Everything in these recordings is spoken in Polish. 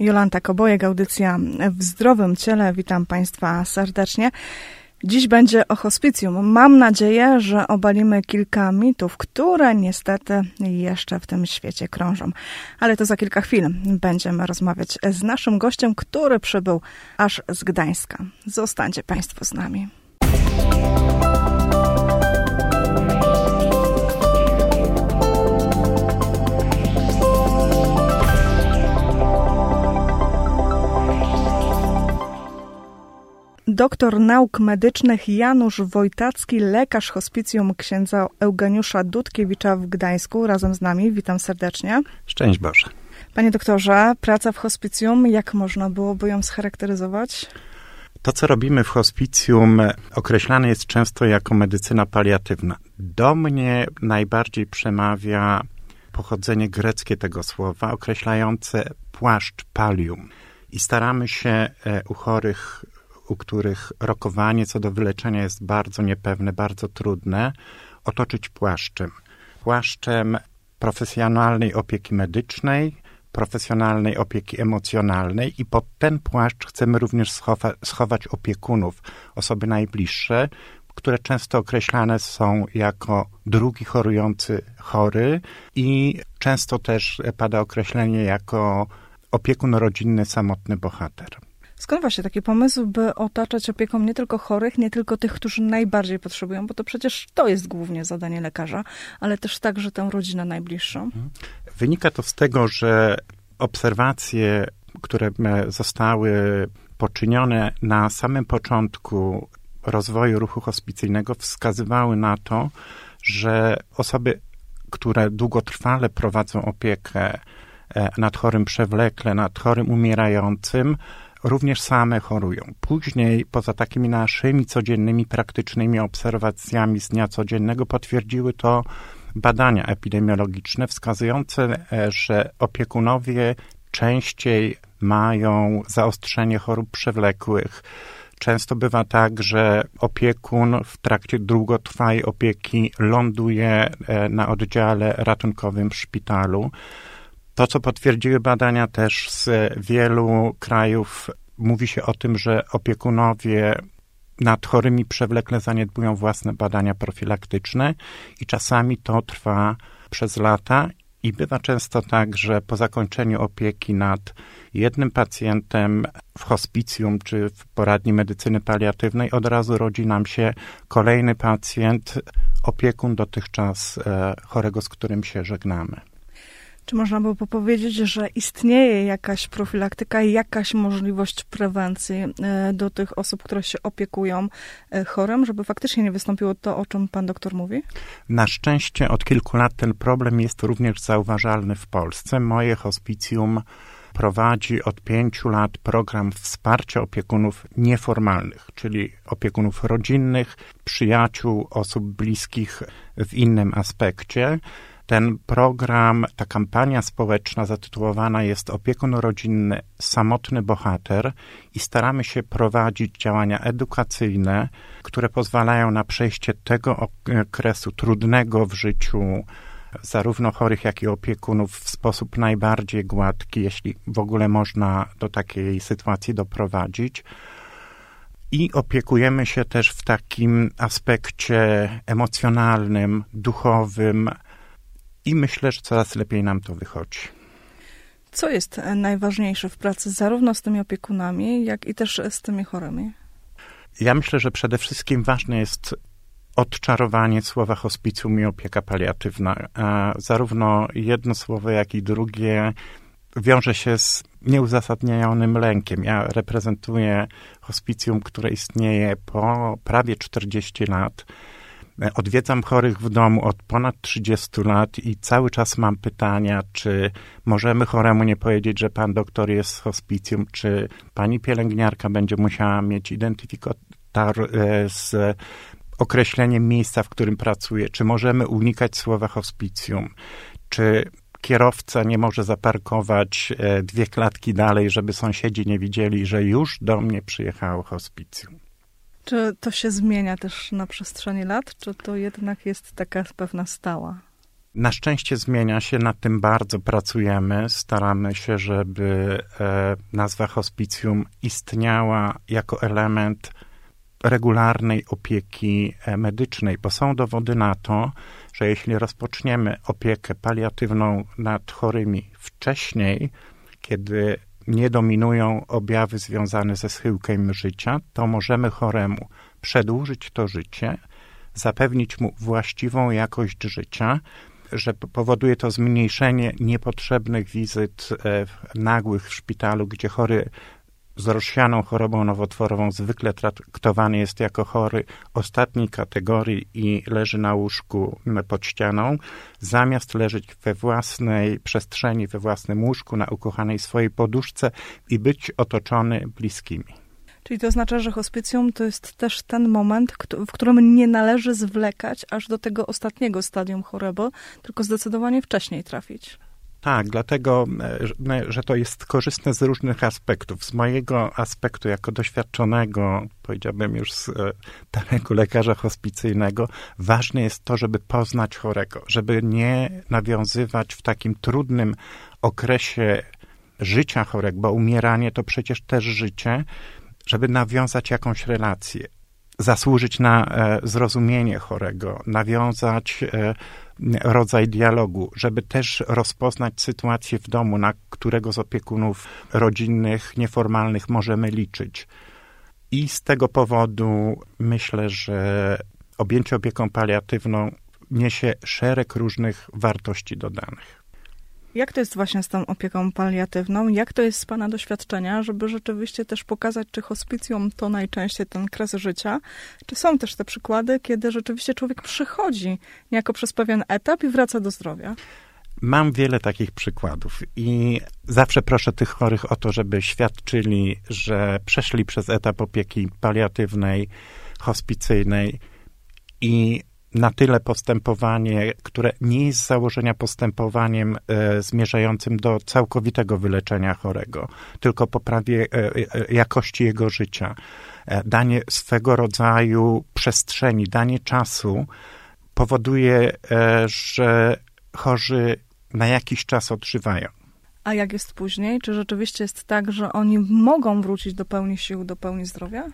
Jolanta Kobojek, audycja w zdrowym ciele. Witam Państwa serdecznie. Dziś będzie o hospicjum. Mam nadzieję, że obalimy kilka mitów, które niestety jeszcze w tym świecie krążą. Ale to za kilka chwil będziemy rozmawiać z naszym gościem, który przybył aż z Gdańska. Zostańcie Państwo z nami. Doktor nauk medycznych Janusz Wojtacki, lekarz hospicjum księdza Eugeniusza Dudkiewicza w Gdańsku, razem z nami. Witam serdecznie. Szczęść Boże. Panie doktorze, praca w hospicjum, jak można byłoby ją scharakteryzować? To, co robimy w hospicjum, określane jest często jako medycyna paliatywna. Do mnie najbardziej przemawia pochodzenie greckie tego słowa, określające płaszcz palium. I staramy się e, u chorych u których rokowanie co do wyleczenia jest bardzo niepewne, bardzo trudne, otoczyć płaszczem. Płaszczem profesjonalnej opieki medycznej, profesjonalnej opieki emocjonalnej i pod ten płaszcz chcemy również schowa schować opiekunów, osoby najbliższe, które często określane są jako drugi chorujący chory i często też pada określenie jako opiekun rodzinny, samotny bohater. Skąd właśnie taki pomysł, by otaczać opieką nie tylko chorych, nie tylko tych, którzy najbardziej potrzebują, bo to przecież to jest głównie zadanie lekarza, ale też także tę rodzinę najbliższą? Mhm. Wynika to z tego, że obserwacje, które zostały poczynione na samym początku rozwoju ruchu hospicyjnego, wskazywały na to, że osoby, które długotrwale prowadzą opiekę e, nad chorym przewlekle, nad chorym umierającym, również same chorują. Później, poza takimi naszymi codziennymi, praktycznymi obserwacjami z dnia codziennego, potwierdziły to badania epidemiologiczne wskazujące, e, że opiekunowie częściej mają zaostrzenie chorób przewlekłych. Często bywa tak, że opiekun w trakcie długotrwałej opieki ląduje e, na oddziale ratunkowym w szpitalu. To, co potwierdziły badania też z wielu krajów, mówi się o tym, że opiekunowie nad chorymi przewlekle zaniedbują własne badania profilaktyczne i czasami to trwa przez lata i bywa często tak, że po zakończeniu opieki nad jednym pacjentem w hospicjum czy w poradni medycyny paliatywnej od razu rodzi nam się kolejny pacjent, opiekun dotychczas e, chorego, z którym się żegnamy. Czy można by powiedzieć, że istnieje jakaś profilaktyka jakaś możliwość prewencji e, do tych osób, które się opiekują e, chorym, żeby faktycznie nie wystąpiło to, o czym pan doktor mówi? Na szczęście od kilku lat ten problem jest również zauważalny w Polsce. Moje hospicjum prowadzi od pięciu lat program wsparcia opiekunów nieformalnych, czyli opiekunów rodzinnych, przyjaciół, osób bliskich w innym aspekcie. Ten program, ta kampania społeczna zatytułowana jest Opiekun rodzinny, samotny bohater i staramy się prowadzić działania edukacyjne, które pozwalają na przejście tego okresu trudnego w życiu zarówno chorych, jak i opiekunów w sposób najbardziej gładki, jeśli w ogóle można do takiej sytuacji doprowadzić. I opiekujemy się też w takim aspekcie emocjonalnym, duchowym, i myślę, że coraz lepiej nam to wychodzi. Co jest najważniejsze w pracy zarówno z tymi opiekunami, jak i też z tymi chorymi? Ja myślę, że przede wszystkim ważne jest odczarowanie słowa hospicjum i opieka paliatywna. Zarówno jedno słowo, jak i drugie wiąże się z nieuzasadnionym lękiem. Ja reprezentuję hospicjum, które istnieje po prawie 40 lat Odwiedzam chorych w domu od ponad 30 lat i cały czas mam pytania, czy możemy choremu nie powiedzieć, że pan doktor jest z hospicjum, czy pani pielęgniarka będzie musiała mieć identyfikator e, z określeniem miejsca, w którym pracuje, czy możemy unikać słowa hospicjum, czy kierowca nie może zaparkować e, dwie klatki dalej, żeby sąsiedzi nie widzieli, że już do mnie przyjechało hospicjum. Czy to się zmienia też na przestrzeni lat, czy to jednak jest taka pewna stała? Na szczęście zmienia się, nad tym bardzo pracujemy. Staramy się, żeby e, nazwa hospicjum istniała jako element regularnej opieki e, medycznej, bo są dowody na to, że jeśli rozpoczniemy opiekę paliatywną nad chorymi wcześniej, kiedy nie dominują objawy związane ze schyłkiem życia, to możemy choremu przedłużyć to życie, zapewnić mu właściwą jakość życia, że powoduje to zmniejszenie niepotrzebnych wizyt e, nagłych w szpitalu, gdzie chory z rozsianą chorobą nowotworową zwykle traktowany jest jako chory ostatniej kategorii i leży na łóżku pod ścianą, zamiast leżeć we własnej przestrzeni, we własnym łóżku, na ukochanej swojej poduszce i być otoczony bliskimi. Czyli to oznacza, że hospicjum to jest też ten moment, w którym nie należy zwlekać aż do tego ostatniego stadium choroby, tylko zdecydowanie wcześniej trafić. Tak, dlatego, e, że to jest korzystne z różnych aspektów. Z mojego aspektu, jako doświadczonego, powiedziałbym już z e, danego lekarza hospicyjnego, ważne jest to, żeby poznać chorego, żeby nie nawiązywać w takim trudnym okresie życia chorego, bo umieranie to przecież też życie, żeby nawiązać jakąś relację, zasłużyć na e, zrozumienie chorego, nawiązać e, rodzaj dialogu, żeby też rozpoznać sytuację w domu, na którego z opiekunów rodzinnych, nieformalnych możemy liczyć. I z tego powodu myślę, że objęcie opieką paliatywną niesie szereg różnych wartości dodanych. Jak to jest właśnie z tą opieką paliatywną? Jak to jest z Pana doświadczenia, żeby rzeczywiście też pokazać, czy hospicjum to najczęściej ten kres życia? Czy są też te przykłady, kiedy rzeczywiście człowiek przychodzi niejako przez pewien etap i wraca do zdrowia? Mam wiele takich przykładów i zawsze proszę tych chorych o to, żeby świadczyli, że przeszli przez etap opieki paliatywnej, hospicyjnej i na tyle postępowanie, które nie jest z założenia postępowaniem e, zmierzającym do całkowitego wyleczenia chorego, tylko poprawie e, e, jakości jego życia. E, danie swego rodzaju przestrzeni, danie czasu powoduje, e, że chorzy na jakiś czas odżywają. A jak jest później? Czy rzeczywiście jest tak, że oni mogą wrócić do pełni sił, do pełni zdrowia?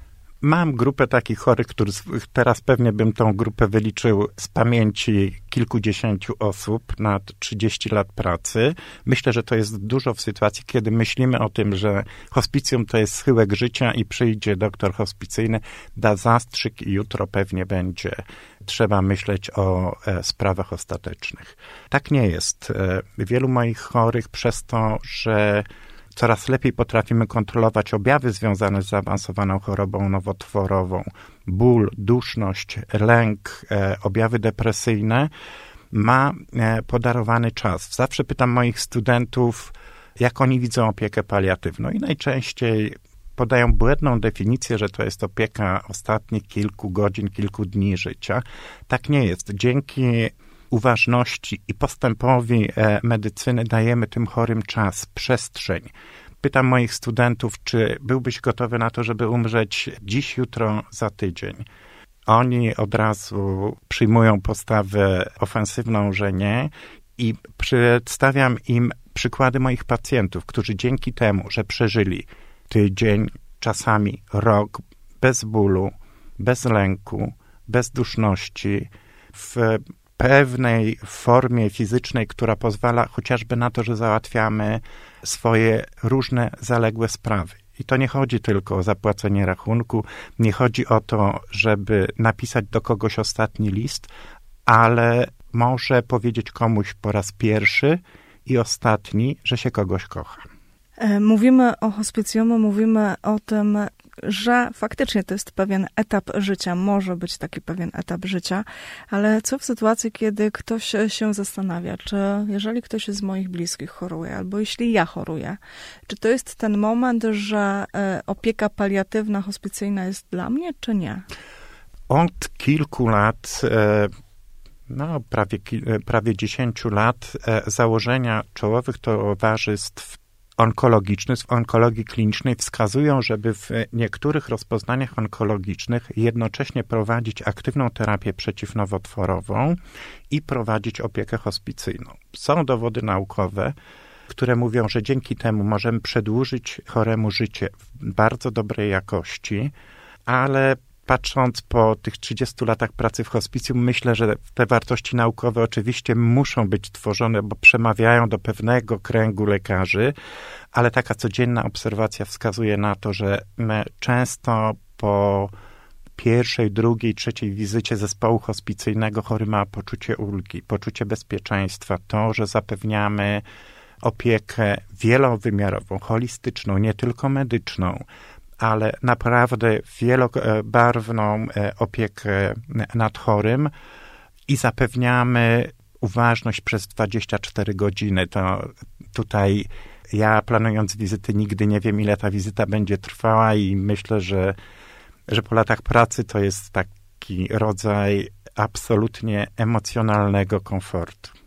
Mam grupę takich chorych, których teraz pewnie bym tą grupę wyliczył z pamięci kilkudziesięciu osób na 30 lat pracy. Myślę, że to jest dużo w sytuacji, kiedy myślimy o tym, że hospicjum to jest schyłek życia i przyjdzie doktor hospicyjny, da zastrzyk i jutro pewnie będzie trzeba myśleć o e, sprawach ostatecznych. Tak nie jest. E, wielu moich chorych przez to, że coraz lepiej potrafimy kontrolować objawy związane z zaawansowaną chorobą nowotworową, ból, duszność, lęk, e, objawy depresyjne, ma e, podarowany czas. Zawsze pytam moich studentów, jak oni widzą opiekę paliatywną i najczęściej podają błędną definicję, że to jest opieka ostatnich kilku godzin, kilku dni życia. Tak nie jest. Dzięki uważności i postępowi e, medycyny dajemy tym chorym czas, przestrzeń. Pytam moich studentów, czy byłbyś gotowy na to, żeby umrzeć dziś, jutro, za tydzień. Oni od razu przyjmują postawę ofensywną, że nie, i przedstawiam im przykłady moich pacjentów, którzy dzięki temu, że przeżyli tydzień, czasami rok bez bólu, bez lęku, bez duszności, w pewnej formie fizycznej, która pozwala chociażby na to, że załatwiamy swoje różne zaległe sprawy. I to nie chodzi tylko o zapłacenie rachunku, nie chodzi o to, żeby napisać do kogoś ostatni list, ale może powiedzieć komuś po raz pierwszy i ostatni, że się kogoś kocha. E, mówimy o hospicjum, mówimy o tym, że faktycznie to jest pewien etap życia, może być taki pewien etap życia, ale co w sytuacji, kiedy ktoś się zastanawia, czy jeżeli ktoś z moich bliskich choruje, albo jeśli ja choruję, czy to jest ten moment, że e, opieka paliatywna, hospicyjna jest dla mnie, czy nie? Od kilku lat e, no, prawie, prawie 10 lat założenia czołowych towarzystw onkologiczny, w onkologii klinicznej wskazują, żeby w niektórych rozpoznaniach onkologicznych jednocześnie prowadzić aktywną terapię przeciwnowotworową i prowadzić opiekę hospicyjną. Są dowody naukowe, które mówią, że dzięki temu możemy przedłużyć choremu życie w bardzo dobrej jakości, ale patrząc po tych 30 latach pracy w hospicjum, myślę, że te wartości naukowe oczywiście muszą być tworzone, bo przemawiają do pewnego kręgu lekarzy, ale taka codzienna obserwacja wskazuje na to, że my często po pierwszej, drugiej, trzeciej wizycie zespołu hospicyjnego chory ma poczucie ulgi, poczucie bezpieczeństwa, to, że zapewniamy opiekę wielowymiarową, holistyczną, nie tylko medyczną, ale naprawdę wielobarwną e, opiekę nad chorym i zapewniamy uważność przez 24 godziny. To tutaj ja planując wizyty nigdy nie wiem, ile ta wizyta będzie trwała i myślę, że, że po latach pracy to jest taki rodzaj absolutnie emocjonalnego komfortu.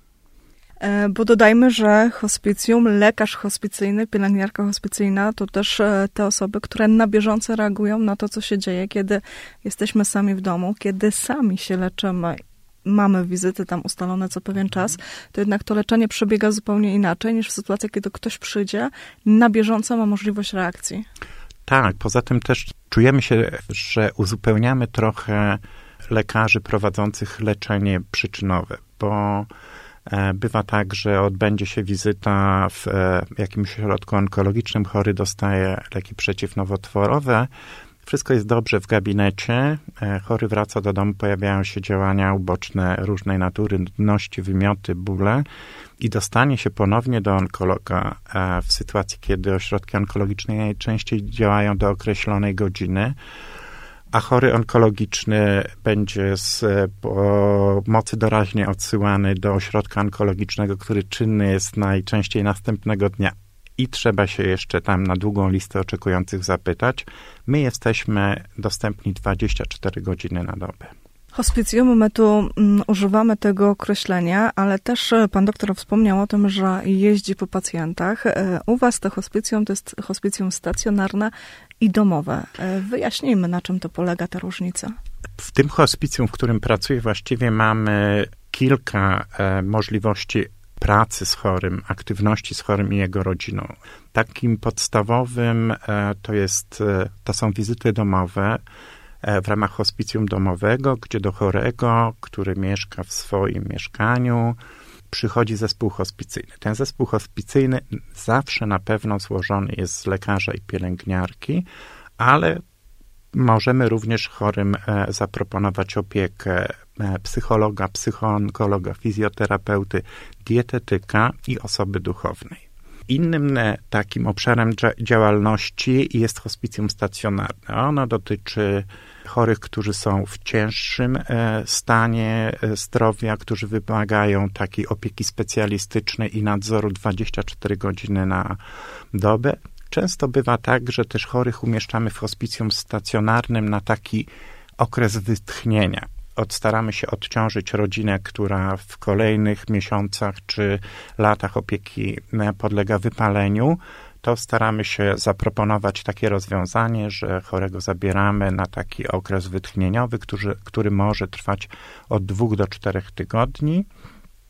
E, bo dodajmy, że hospicjum, lekarz hospicyjny, pielęgniarka hospicyjna to też e, te osoby, które na bieżąco reagują na to, co się dzieje, kiedy jesteśmy sami w domu, kiedy sami się leczymy mamy wizyty tam ustalone co pewien czas, to jednak to leczenie przebiega zupełnie inaczej niż w sytuacji, kiedy ktoś przyjdzie, na bieżąco ma możliwość reakcji. Tak, poza tym też czujemy się, że uzupełniamy trochę lekarzy prowadzących leczenie przyczynowe, bo bywa tak, że odbędzie się wizyta w e, jakimś środku onkologicznym, chory dostaje leki przeciwnowotworowe, wszystko jest dobrze w gabinecie, e, chory wraca do domu, pojawiają się działania uboczne różnej natury, nudności, wymioty, bóle i dostanie się ponownie do onkologa w sytuacji, kiedy ośrodki onkologiczne najczęściej działają do określonej godziny a chory onkologiczny będzie z mocy doraźnie odsyłany do ośrodka onkologicznego, który czynny jest najczęściej następnego dnia i trzeba się jeszcze tam na długą listę oczekujących zapytać. My jesteśmy dostępni 24 godziny na dobę. Hospicjum, my tu um, używamy tego określenia, ale też e, pan doktor wspomniał o tym, że jeździ po pacjentach. E, u was to hospicjum to jest hospicjum stacjonarne i domowe. E, wyjaśnijmy, na czym to polega ta różnica. W tym hospicjum, w którym pracuję, właściwie mamy kilka możliwości pracy z chorym, aktywności z chorym i jego rodziną. Takim podstawowym to jest, to są wizyty domowe w ramach hospicjum domowego, gdzie do chorego, który mieszka w swoim mieszkaniu, przychodzi zespół hospicyjny. Ten zespół hospicyjny zawsze na pewno złożony jest z lekarza i pielęgniarki, ale możemy również chorym e, zaproponować opiekę e, psychologa, psychoonkologa, fizjoterapeuty, dietetyka i osoby duchownej. Innym e, takim obszarem działalności jest hospicjum stacjonarne. Ono dotyczy chorych, którzy są w cięższym e, stanie e, zdrowia, którzy wymagają takiej opieki specjalistycznej i nadzoru 24 godziny na dobę. Często bywa tak, że też chorych umieszczamy w hospicjum stacjonarnym na taki okres wytchnienia. Odstaramy się odciążyć rodzinę, która w kolejnych miesiącach czy latach opieki e, podlega wypaleniu to staramy się zaproponować takie rozwiązanie, że chorego zabieramy na taki okres wytchnieniowy, który, który może trwać od dwóch do czterech tygodni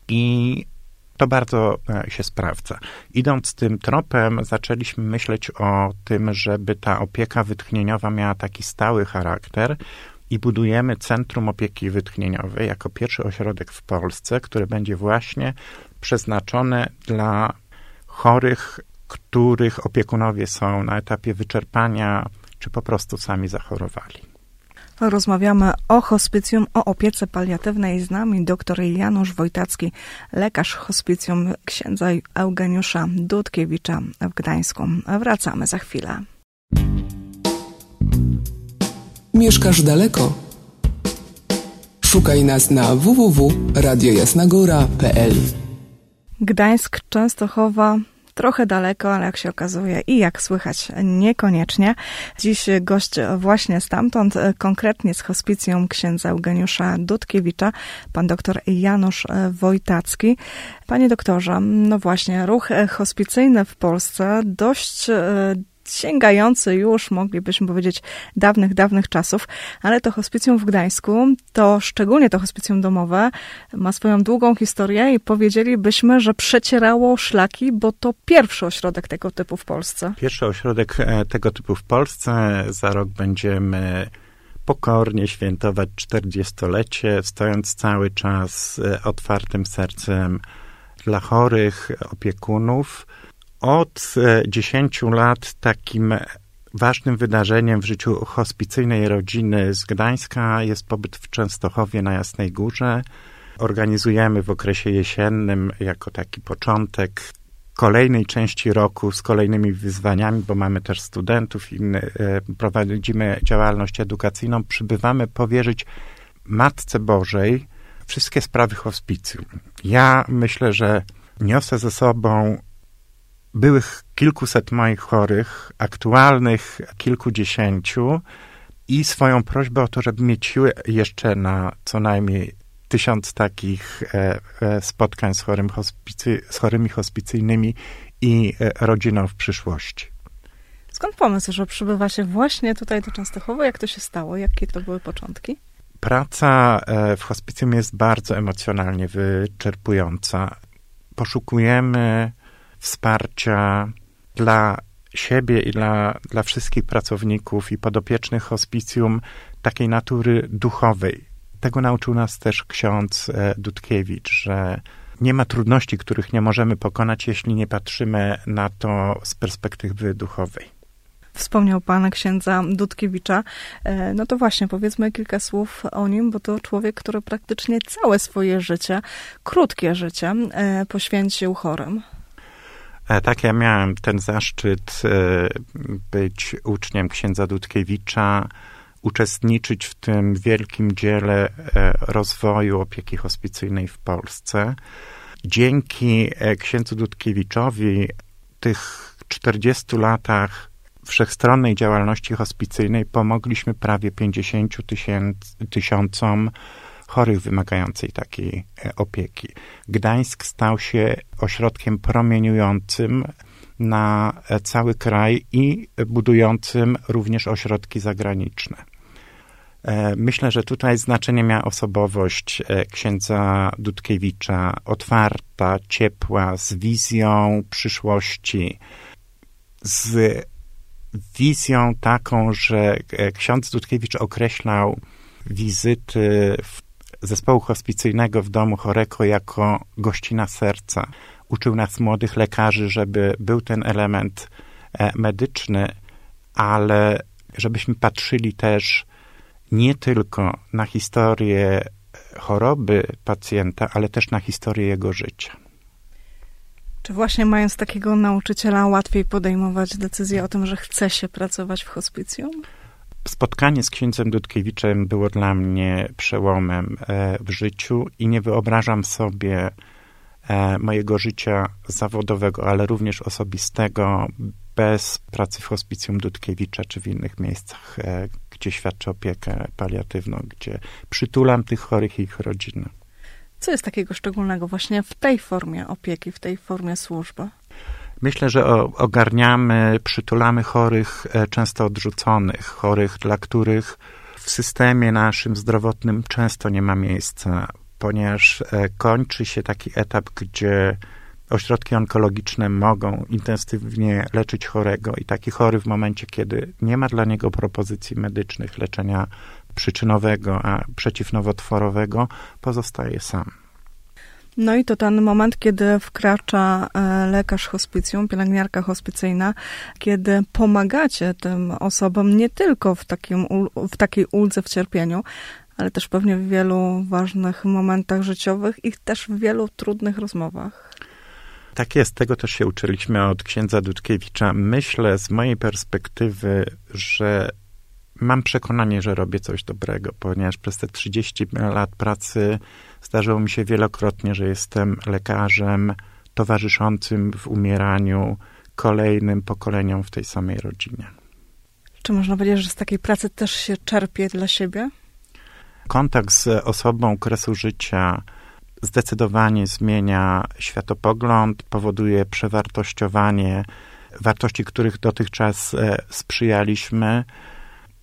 i to bardzo e, się sprawdza. Idąc tym tropem, zaczęliśmy myśleć o tym, żeby ta opieka wytchnieniowa miała taki stały charakter i budujemy Centrum Opieki Wytchnieniowej jako pierwszy ośrodek w Polsce, który będzie właśnie przeznaczone dla chorych których opiekunowie są na etapie wyczerpania, czy po prostu sami zachorowali. Rozmawiamy o hospicjum, o opiece paliatywnej. Z nami dr Janusz Wojtacki, lekarz hospicjum księdza Eugeniusza Dudkiewicza w Gdańsku. Wracamy za chwilę. Mieszkasz daleko? Szukaj nas na www.radiojasnagora.pl Gdańsk, Częstochowa, trochę daleko, ale jak się okazuje i jak słychać, niekoniecznie. Dziś gość właśnie stamtąd, konkretnie z hospicjum księdza Eugeniusza Dudkiewicza, pan doktor Janusz Wojtacki. Panie doktorze, no właśnie, ruch hospicyjny w Polsce dość e, sięgający już, moglibyśmy powiedzieć, dawnych, dawnych czasów, ale to hospicjum w Gdańsku, to szczególnie to hospicjum domowe, ma swoją długą historię i powiedzielibyśmy, że przecierało szlaki, bo to pierwszy ośrodek tego typu w Polsce. Pierwszy ośrodek e, tego typu w Polsce. Za rok będziemy pokornie świętować 40-lecie, stojąc cały czas e, otwartym sercem dla chorych, opiekunów. Od 10 e, lat takim ważnym wydarzeniem w życiu hospicyjnej rodziny z Gdańska jest pobyt w Częstochowie na Jasnej Górze. Organizujemy w okresie jesiennym jako taki początek kolejnej części roku z kolejnymi wyzwaniami, bo mamy też studentów, inny, e, prowadzimy działalność edukacyjną. Przybywamy powierzyć Matce Bożej wszystkie sprawy hospicjum. Ja myślę, że niosę ze sobą byłych kilkuset moich chorych, aktualnych kilkudziesięciu i swoją prośbę o to, żeby mieć siłę jeszcze na co najmniej tysiąc takich e, e, spotkań z, chorym hospicy, z chorymi hospicyjnymi i e, rodziną w przyszłości. Skąd pomysł, że przybywa się właśnie tutaj do Częstochowy? Jak to się stało? Jakie to były początki? Praca w hospicjum jest bardzo emocjonalnie wyczerpująca. Poszukujemy wsparcia dla siebie i dla, dla wszystkich pracowników i podopiecznych hospicjum takiej natury duchowej. Tego nauczył nas też ksiądz e, Dudkiewicz, że nie ma trudności, których nie możemy pokonać, jeśli nie patrzymy na to z perspektywy duchowej. Wspomniał pan księdza Dudkiewicza. E, no to właśnie, powiedzmy kilka słów o nim, bo to człowiek, który praktycznie całe swoje życie, krótkie życie, e, poświęcił chorym. E, tak, ja miałem ten zaszczyt e, być uczniem księdza Dudkiewicza, uczestniczyć w tym wielkim dziele e, rozwoju opieki hospicyjnej w Polsce. Dzięki księdzu Dudkiewiczowi tych 40 latach wszechstronnej działalności hospicyjnej pomogliśmy prawie 50 tysiącom chorych wymagających takiej e, opieki. Gdańsk stał się ośrodkiem promieniującym na e, cały kraj i budującym również ośrodki zagraniczne. E, myślę, że tutaj znaczenie miała osobowość księdza Dudkiewicza, otwarta, ciepła, z wizją przyszłości, z wizją taką, że ksiądz Dudkiewicz określał wizyty w zespołu hospicyjnego w domu chorego jako gościna serca. Uczył nas młodych lekarzy, żeby był ten element e, medyczny, ale żebyśmy patrzyli też nie tylko na historię choroby pacjenta, ale też na historię jego życia. Czy właśnie mając takiego nauczyciela łatwiej podejmować decyzję o tym, że chce się pracować w hospicjum? Spotkanie z księdzem Dudkiewiczem było dla mnie przełomem e, w życiu i nie wyobrażam sobie e, mojego życia zawodowego, ale również osobistego bez pracy w hospicjum Dudkiewicza czy w innych miejscach, e, gdzie świadczę opiekę paliatywną, gdzie przytulam tych chorych i ich rodziny. Co jest takiego szczególnego właśnie w tej formie opieki, w tej formie służby? Myślę, że ogarniamy, przytulamy chorych, e, często odrzuconych, chorych, dla których w systemie naszym zdrowotnym często nie ma miejsca, ponieważ e, kończy się taki etap, gdzie ośrodki onkologiczne mogą intensywnie leczyć chorego i taki chory w momencie, kiedy nie ma dla niego propozycji medycznych leczenia przyczynowego, a przeciwnowotworowego, pozostaje sam. No i to ten moment, kiedy wkracza e, lekarz hospicjum, pielęgniarka hospicyjna, kiedy pomagacie tym osobom nie tylko w, takim, w takiej uldze, w cierpieniu, ale też pewnie w wielu ważnych momentach życiowych i też w wielu trudnych rozmowach. Tak jest, tego też się uczyliśmy od księdza Dudkiewicza. Myślę z mojej perspektywy, że mam przekonanie, że robię coś dobrego, ponieważ przez te 30 lat pracy zdarzyło mi się wielokrotnie, że jestem lekarzem towarzyszącym w umieraniu kolejnym pokoleniom w tej samej rodzinie. Czy można powiedzieć, że z takiej pracy też się czerpie dla siebie? Kontakt z osobą okresu życia zdecydowanie zmienia światopogląd, powoduje przewartościowanie wartości, których dotychczas e, sprzyjaliśmy.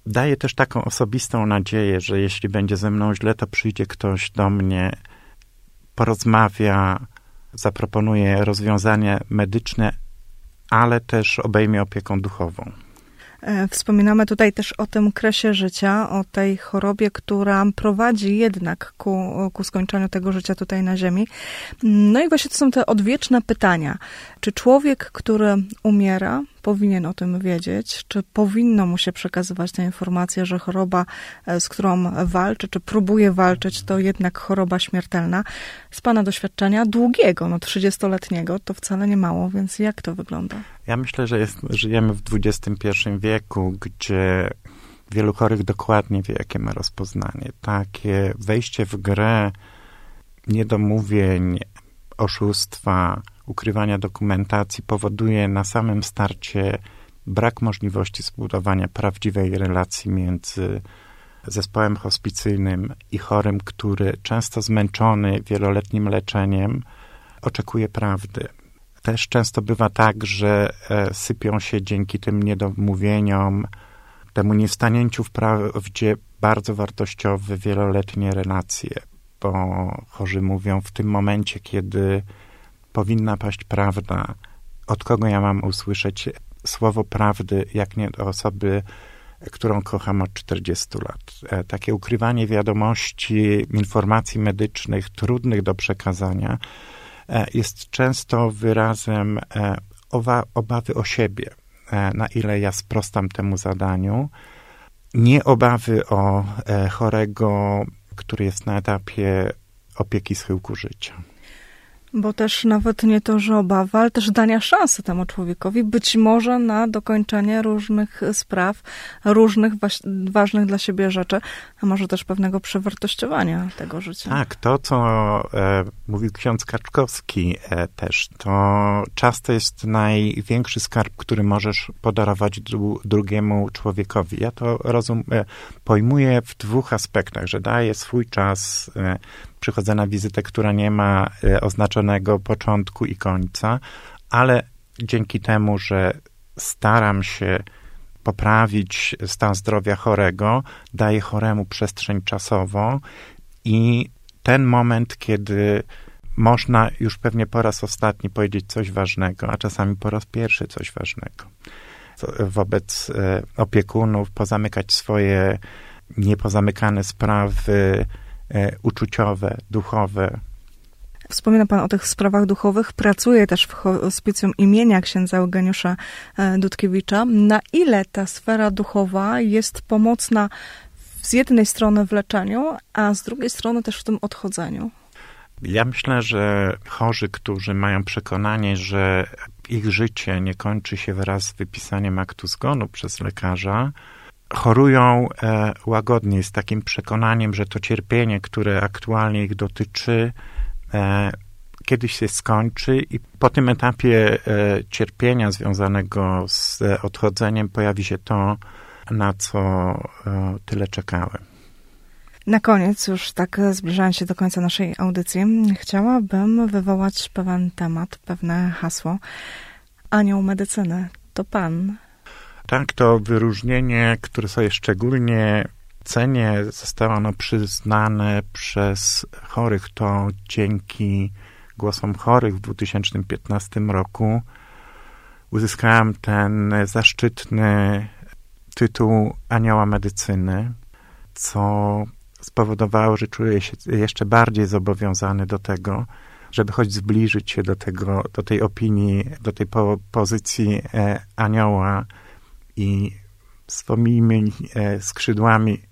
Daje też taką osobistą nadzieję, że jeśli będzie ze mną źle, to przyjdzie ktoś do mnie, porozmawia, zaproponuje rozwiązanie medyczne, ale też obejmie opieką duchową. E, wspominamy tutaj też o tym kresie życia, o tej chorobie, która prowadzi jednak ku, ku skończeniu tego życia tutaj na Ziemi. No i właśnie to są te odwieczne pytania. Czy człowiek, który umiera, powinien o tym wiedzieć? Czy powinno mu się przekazywać te informacje, że choroba, e, z którą walczy, czy próbuje walczyć, to jednak choroba śmiertelna? Z Pana doświadczenia długiego, no 30-letniego, to wcale nie mało, więc jak to wygląda? Ja myślę, że jest, żyjemy w XXI wieku, gdzie wielu chorych dokładnie wie, jakie ma rozpoznanie. Takie wejście w grę niedomówień, oszustwa, ukrywania dokumentacji powoduje na samym starcie brak możliwości zbudowania prawdziwej relacji między zespołem hospicyjnym i chorym, który często zmęczony wieloletnim leczeniem oczekuje prawdy. Też często bywa tak, że e, sypią się dzięki tym niedomówieniom, temu niestanięciu w prawdzie bardzo wartościowe wieloletnie relacje, bo chorzy mówią w tym momencie, kiedy powinna paść prawda. Od kogo ja mam usłyszeć słowo prawdy, jak nie do osoby, którą kocham od 40 lat. E, takie ukrywanie wiadomości, informacji medycznych trudnych do przekazania e, jest często wyrazem e, obawy o siebie, na ile ja sprostam temu zadaniu. Nie obawy o chorego, który jest na etapie opieki schyłku życia. Bo też nawet nie to, że obawa, ale też dania szansy temu człowiekowi, być może na dokończenie różnych spraw, różnych ważnych dla siebie rzeczy, a może też pewnego przewartościowania tego życia. Tak, to co e, mówił ksiądz Kaczkowski e, też, to czas to jest największy skarb, który możesz podarować dru, drugiemu człowiekowi. Ja to rozum, e, pojmuję w dwóch aspektach, że daję swój czas e, przychodzę na wizytę, która nie ma e, oznaczonego początku i końca, ale dzięki temu, że staram się poprawić stan zdrowia chorego, daję choremu przestrzeń czasową i ten moment, kiedy można już pewnie po raz ostatni powiedzieć coś ważnego, a czasami po raz pierwszy coś ważnego. Wobec e, opiekunów pozamykać swoje niepozamykane sprawy, uczuciowe, duchowe. Wspomina Pan o tych sprawach duchowych. Pracuje też w hospicjum imienia księdza Eugeniusza e, Dudkiewicza. Na ile ta sfera duchowa jest pomocna z jednej strony w leczeniu, a z drugiej strony też w tym odchodzeniu? Ja myślę, że chorzy, którzy mają przekonanie, że ich życie nie kończy się wraz z wypisaniem aktu zgonu przez lekarza, chorują e, łagodnie, z takim przekonaniem, że to cierpienie, które aktualnie ich dotyczy, e, kiedyś się skończy i po tym etapie e, cierpienia związanego z odchodzeniem pojawi się to, na co tyle czekałem. Na koniec, już tak zbliżając się do końca naszej audycji, chciałabym wywołać pewien temat, pewne hasło. Anioł medycyny to pan, tak, to wyróżnienie, które sobie szczególnie cenię, zostało ono przyznane przez chorych. To dzięki głosom chorych w 2015 roku uzyskałem ten zaszczytny tytuł Anioła Medycyny, co spowodowało, że czuję się jeszcze bardziej zobowiązany do tego, żeby choć zbliżyć się do tego, do tej opinii, do tej po pozycji e, anioła, i swoimi e, skrzydłami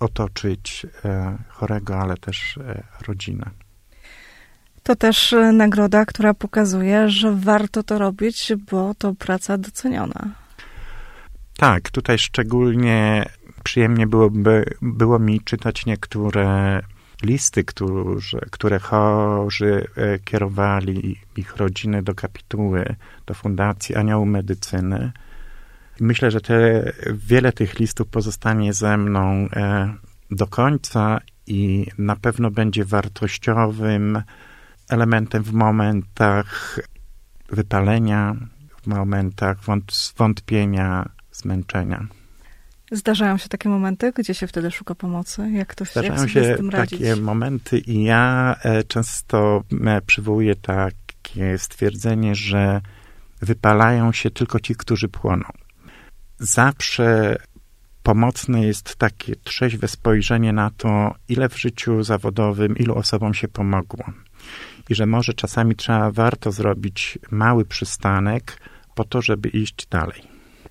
otoczyć e, chorego, ale też e, rodzinę. To też nagroda, która pokazuje, że warto to robić, bo to praca doceniona. Tak, tutaj szczególnie przyjemnie byłoby, było mi czytać niektóre listy, którzy, które chorzy kierowali ich rodziny do kapituły, do Fundacji Anioł Medycyny. Myślę, że te, wiele tych listów pozostanie ze mną e, do końca i na pewno będzie wartościowym elementem w momentach wypalenia, w momentach wątpienia, zmęczenia. Zdarzają się takie momenty, gdzie się wtedy szuka pomocy? Jak to Zdarzają jak się takie momenty i ja e, często e, przywołuję takie stwierdzenie, że wypalają się tylko ci, którzy płoną. Zawsze pomocne jest takie trzeźwe spojrzenie na to, ile w życiu zawodowym, ilu osobom się pomogło. I że może czasami trzeba, warto zrobić mały przystanek po to, żeby iść dalej.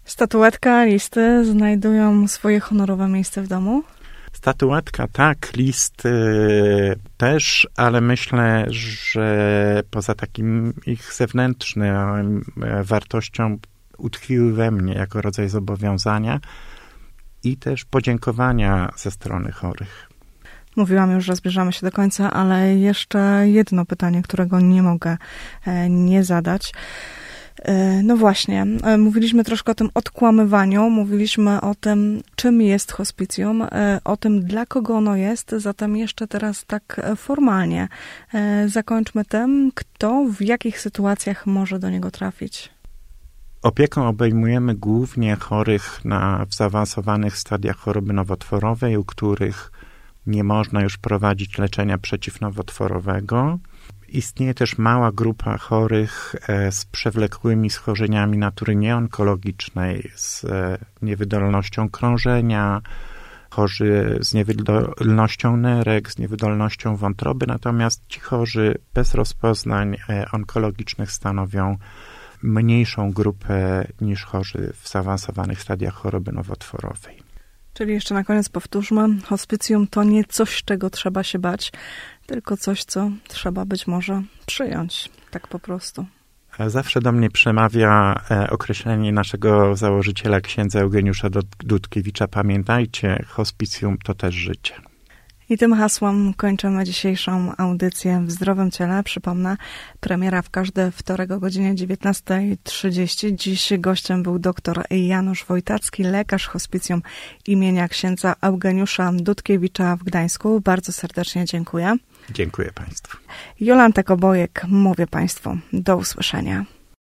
Statuetka, listy znajdują swoje honorowe miejsce w domu? Statuetka tak, listy też, ale myślę, że poza takim ich zewnętrznym e, wartością utkwiły we mnie jako rodzaj zobowiązania i też podziękowania ze strony chorych. Mówiłam już, że zbliżamy się do końca, ale jeszcze jedno pytanie, którego nie mogę e, nie zadać. E, no właśnie, e, mówiliśmy troszkę o tym odkłamywaniu, mówiliśmy o tym, czym jest hospicjum, o tym, dla kogo ono jest, zatem jeszcze teraz tak formalnie zakończmy tym, kto w jakich sytuacjach może do niego trafić. Opieką obejmujemy głównie chorych na, w zaawansowanych stadiach choroby nowotworowej, u których nie można już prowadzić leczenia przeciwnowotworowego. Istnieje też mała grupa chorych e, z przewlekłymi schorzeniami natury nieonkologicznej, z e, niewydolnością krążenia, chorzy z niewydolnością nerek, z niewydolnością wątroby, natomiast ci chorzy bez rozpoznań e, onkologicznych stanowią mniejszą grupę niż chorzy w zaawansowanych stadiach choroby nowotworowej. Czyli jeszcze na koniec powtórzmy, hospicjum to nie coś, czego trzeba się bać, tylko coś, co trzeba być może przyjąć, tak po prostu. Zawsze do mnie przemawia e, określenie naszego założyciela, księdza Eugeniusza Dudkiewicza. Pamiętajcie, hospicjum to też życie. I tym hasłem kończymy dzisiejszą audycję w Zdrowym Ciele. Przypomnę, premiera w każdy wtorek o godzinie 19.30. Dziś gościem był dr Janusz Wojtacki, lekarz hospicjum imienia księdza Eugeniusza Dudkiewicza w Gdańsku. Bardzo serdecznie dziękuję. Dziękuję Państwu. Jolanta Kobojek, mówię Państwu, do usłyszenia.